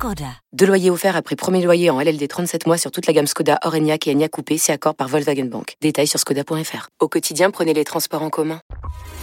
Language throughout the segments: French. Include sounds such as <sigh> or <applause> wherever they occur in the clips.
Skoda. Deux loyers offerts après premier loyer en LLD 37 mois sur toute la gamme Skoda, Orenia et Enya Coupé, c'est accord par Volkswagen Bank. Détails sur skoda.fr. Au quotidien, prenez les transports en commun.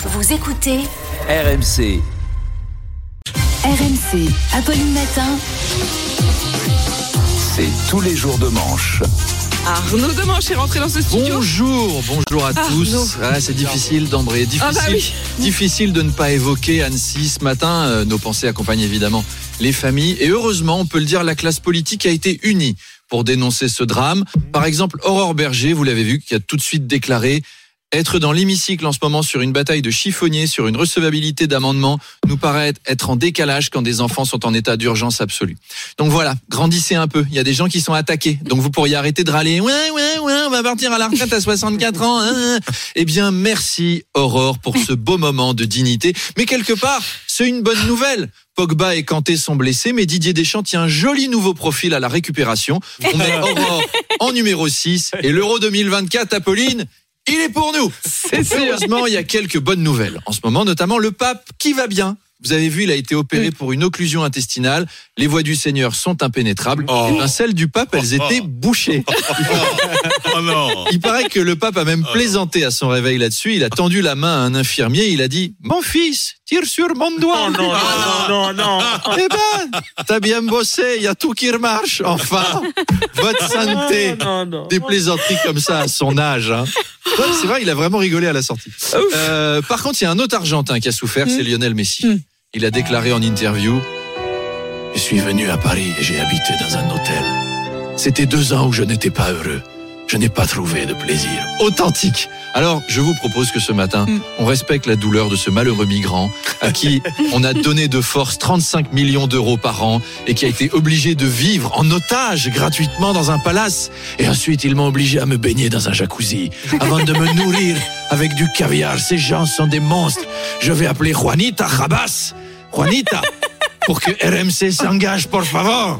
Vous écoutez RMC. RMC, Apolline Matin. C'est tous les jours de manche. Arnaud Demanche est rentré dans ce studio. Bonjour, bonjour à Arnaud. tous. Ah, c'est difficile d'embrayer, difficile, Ah bah oui. difficile de ne pas évoquer Annecy ce matin. Euh, nos pensées accompagnent évidemment les familles et heureusement, on peut le dire, la classe politique a été unie pour dénoncer ce drame. Par exemple, Aurore Berger, vous l'avez vu, qui a tout de suite déclaré être dans l'hémicycle en ce moment sur une bataille de chiffonniers, sur une recevabilité d'amendements, nous paraît être en décalage quand des enfants sont en état d'urgence absolue. Donc voilà, grandissez un peu. Il y a des gens qui sont attaqués. Donc vous pourriez arrêter de râler. Ouais, ouais, ouais, on va partir à la retraite à 64 ans. hein, hein. Eh bien, merci Aurore pour ce beau moment de dignité. Mais quelque part, c'est une bonne nouvelle. Pogba et Kanté sont blessés, mais Didier Deschamps tient un joli nouveau profil à la récupération. On met <laughs> Aurore en numéro 6 et l'Euro 2024, Apolline, il est pour nous. Heureusement, il y a quelques bonnes nouvelles. En ce moment, notamment le pape qui va bien. Vous avez vu, il a été opéré pour une occlusion intestinale. Les voies du Seigneur sont impénétrables. Oh. Ben, celles du pape, elles étaient bouchées. Oh non Il paraît que le pape a même plaisanté à son réveil là-dessus. Il a tendu la main à un infirmier. Il a dit Mon fils, tire sur mon doigt. Oh non, non, non, non, non <laughs> Eh ben, t'as bien bossé. Il y a tout qui remarche. Enfin, votre santé. Non, non. Des plaisanteries comme ça à son âge. Hein. Ouais, c'est vrai, il a vraiment rigolé à la sortie. Euh, par contre, il y a un autre Argentin qui a souffert, c'est Lionel Messi. Il a déclaré en interview Je suis venu à Paris et j'ai habité dans un hôtel. C'était deux ans où je n'étais pas heureux. Je n'ai pas trouvé de plaisir. Authentique. Alors, je vous propose que ce matin, on respecte la douleur de ce malheureux migrant à qui <laughs> on a donné de force 35 millions d'euros par an et qui a été obligé de vivre en otage gratuitement dans un palace. Et ensuite, ils m'ont obligé à me baigner dans un jacuzzi avant de me nourrir avec du caviar. Ces gens sont des monstres. Je vais appeler Juanita Jabas. Juanita. Pour que RMC s'engage, por favor.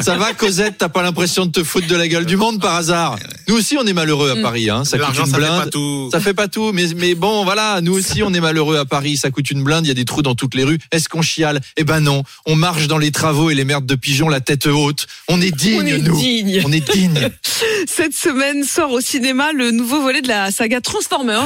Ça va, Cosette T'as pas l'impression de te foutre de la gueule du monde par hasard? Nous aussi, on est malheureux à Paris. Hein. Ça coûte une ça fait blinde. pas tout. Ça fait pas tout, mais, mais bon, voilà, nous aussi, on est malheureux à Paris. Ça coûte une blinde, il y a des trous dans toutes les rues. Est-ce qu'on chiale? Eh ben non. On marche dans les travaux et les merdes de pigeons la tête haute. On est digne, On est nous. digne. On est digne. <laughs> Cette semaine sort au cinéma le nouveau volet de la saga Transformers.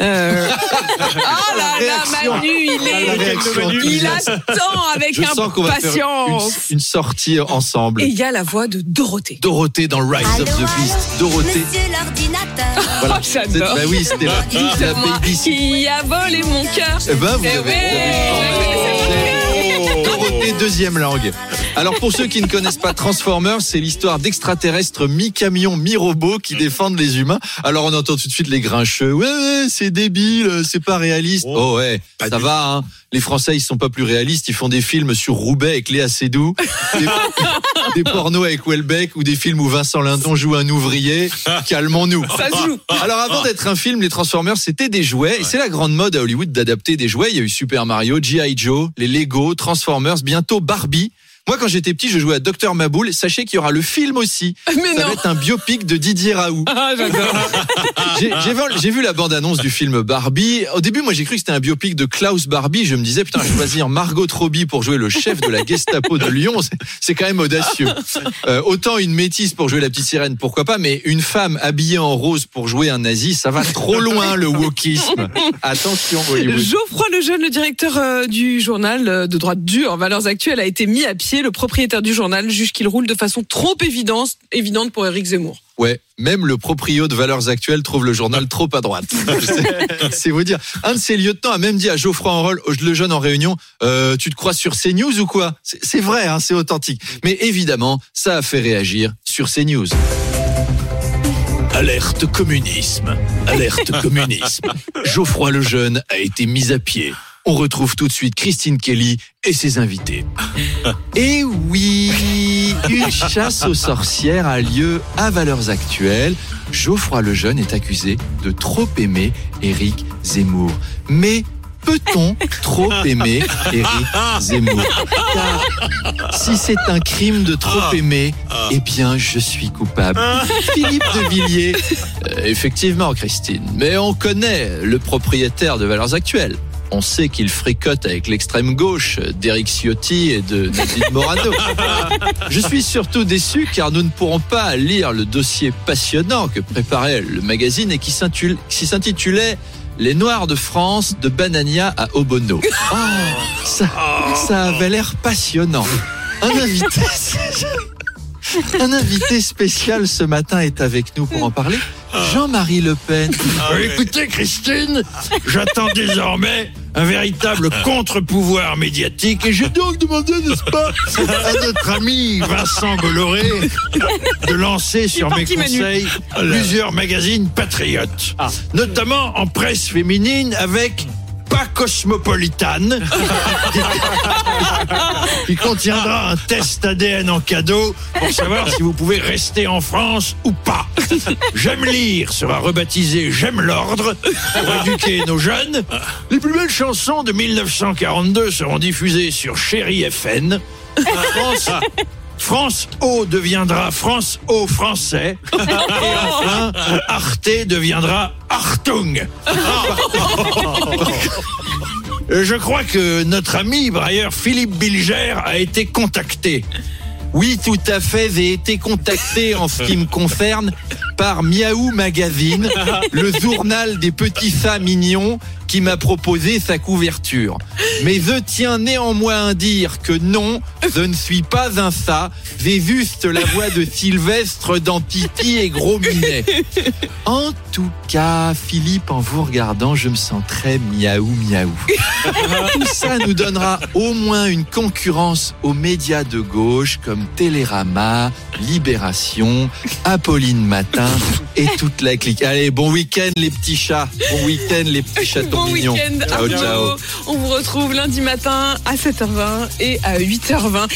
Euh... oh <laughs> là là. Manu, il La est. réaction Il attend avec Je impatience. une, une sortie ensemble. Et il y a la voix de Dorothée. Dorothée dans Rise of the Beast. Dorothée. Monsieur l'ordinateur. <laughs> Voilà. Oh, j'adore. Bah oui, c'était la, la baby qui a volé mon cœur. Eh ben, vous Eh avez, ouais, ouais, Dorothée, deuxième langue. Alors pour ceux qui ne connaissent pas Transformers, c'est l'histoire d'extraterrestres mi-camions, mi-robots qui défendent les humains. Alors on entend tout de suite les grincheux. Ouais, ouais, c'est débile, c'est pas réaliste. Oh. Oh, ouais, ça va. Hein. Les Français, ils sont pas plus réalistes. Ils font des films sur Roubaix avec Léa Seydoux, des, <laughs> des pornos avec Welbeck ou des films où Vincent Lindon joue un ouvrier. Calmons-nous. Ça se joue. Alors avant d'être un film, les Transformers c'était des jouets et c'est la grande mode à Hollywood d'adapter des jouets. Il y a eu Super Mario, G.I. Joe, les Lego, Transformers, bientôt Barbie. Moi quand j'étais petit, je jouais à Docteur Maboul. Sachez qu'il y aura le film aussi. Mais Ça non. va être un biopic de Didier Raoult. Ah. <laughs> J'ai vu, la bande-annonce du film Barbie. Au début, moi, j'ai cru que c'était un biopic de Klaus Barbie. Je me disais, putain, choisir Margot Robbie pour jouer le chef de la Gestapo de Lyon, c'est- c'est quand même audacieux. Euh, autant une métisse pour jouer la petite sirène, pourquoi pas, mais une femme habillée en rose pour jouer un nazi, ça va trop loin, le wokisme. Attention, Hollywood. Geoffroy Lejeune, le directeur euh, du journal euh, de droite dure, Valeurs Actuelles, a été mis à pied. Le propriétaire du journal juge qu'il roule de façon trop évidente, évidente pour Éric Zemmour. Ouais, même le proprio de Valeurs Actuelles trouve le journal trop à droite. <laughs> C'est- vous dire. Un de ses lieutenants a même dit à Geoffroy Enrol, le jeune en réunion, euh, tu te crois sur CNews ou quoi? C'est c'est vrai, hein, c'est authentique. Mais évidemment, ça a fait réagir sur CNews. Alerte communisme, alerte communisme. <laughs> Geoffroy Lejeune a été mis à pied. On retrouve tout de suite Christine Kelly et ses invités. <laughs> Et oui, une chasse aux sorcières a lieu à Valeurs Actuelles. Geoffroy Lejeune est accusé de trop aimer Éric Zemmour. Mais peut-on trop <laughs> aimer Éric Zemmour? Car si c'est un crime de trop aimer, eh bien je suis coupable. Philippe de Villiers, <laughs> euh, effectivement Christine, mais on connaît le propriétaire de Valeurs Actuelles. On sait qu'il fricote avec l'extrême gauche d'Éric Ciotti et de Nadine Morano. <laughs> Je suis surtout déçu car nous ne pourrons pas lire le dossier passionnant que préparait le magazine et qui s'intitulait Les Noirs de France de Banania à Obono. Oh, <laughs> ça, ça avait l'air passionnant. Un invité, un invité spécial ce matin est avec nous pour en parler. Jean-Marie Le Pen. Écoutez, Christine, j'attends désormais un véritable <laughs> contre-pouvoir médiatique et j'ai donc demandé, n'est-ce pas, à notre ami Vincent Bolloré de lancer sur mes Manu. conseils plusieurs magazines patriotes, notamment en presse féminine avec pas cosmopolitane, <laughs> qui contiendra un test ADN en cadeau pour savoir si vous pouvez rester en France ou pas. J'aime lire sera rebaptisé J'aime l'ordre pour éduquer nos jeunes. Les plus belles chansons de 1942 seront diffusées sur Chéri FN. France, France O deviendra France O français. Et enfin, Arte deviendra Artung. <laughs> Je crois que notre ami brailleur Philippe Bilger a été contacté. Oui, tout à fait. J'ai été contacté en ce qui me concerne par Miaou Magazine, le journal des petits chats mignons qui m'a proposé sa couverture. Mais je tiens néanmoins à dire que non, je ne suis pas un chat. J'ai juste la voix de <laughs> Sylvestre dans Titi et Gros Minet. En tout cas, Philippe, en vous regardant, je me sens très miaou miaou. <laughs> Tout ça nous donnera au moins une concurrence aux médias de gauche comme Télérama, Libération, Apolline Matin et toute la clique. Allez, bon week-end les petits chats. Bon week-end les petits chatons Bon week-end, Ciao, ciao. On vous retrouve lundi matin à 7h20 et à 8h20.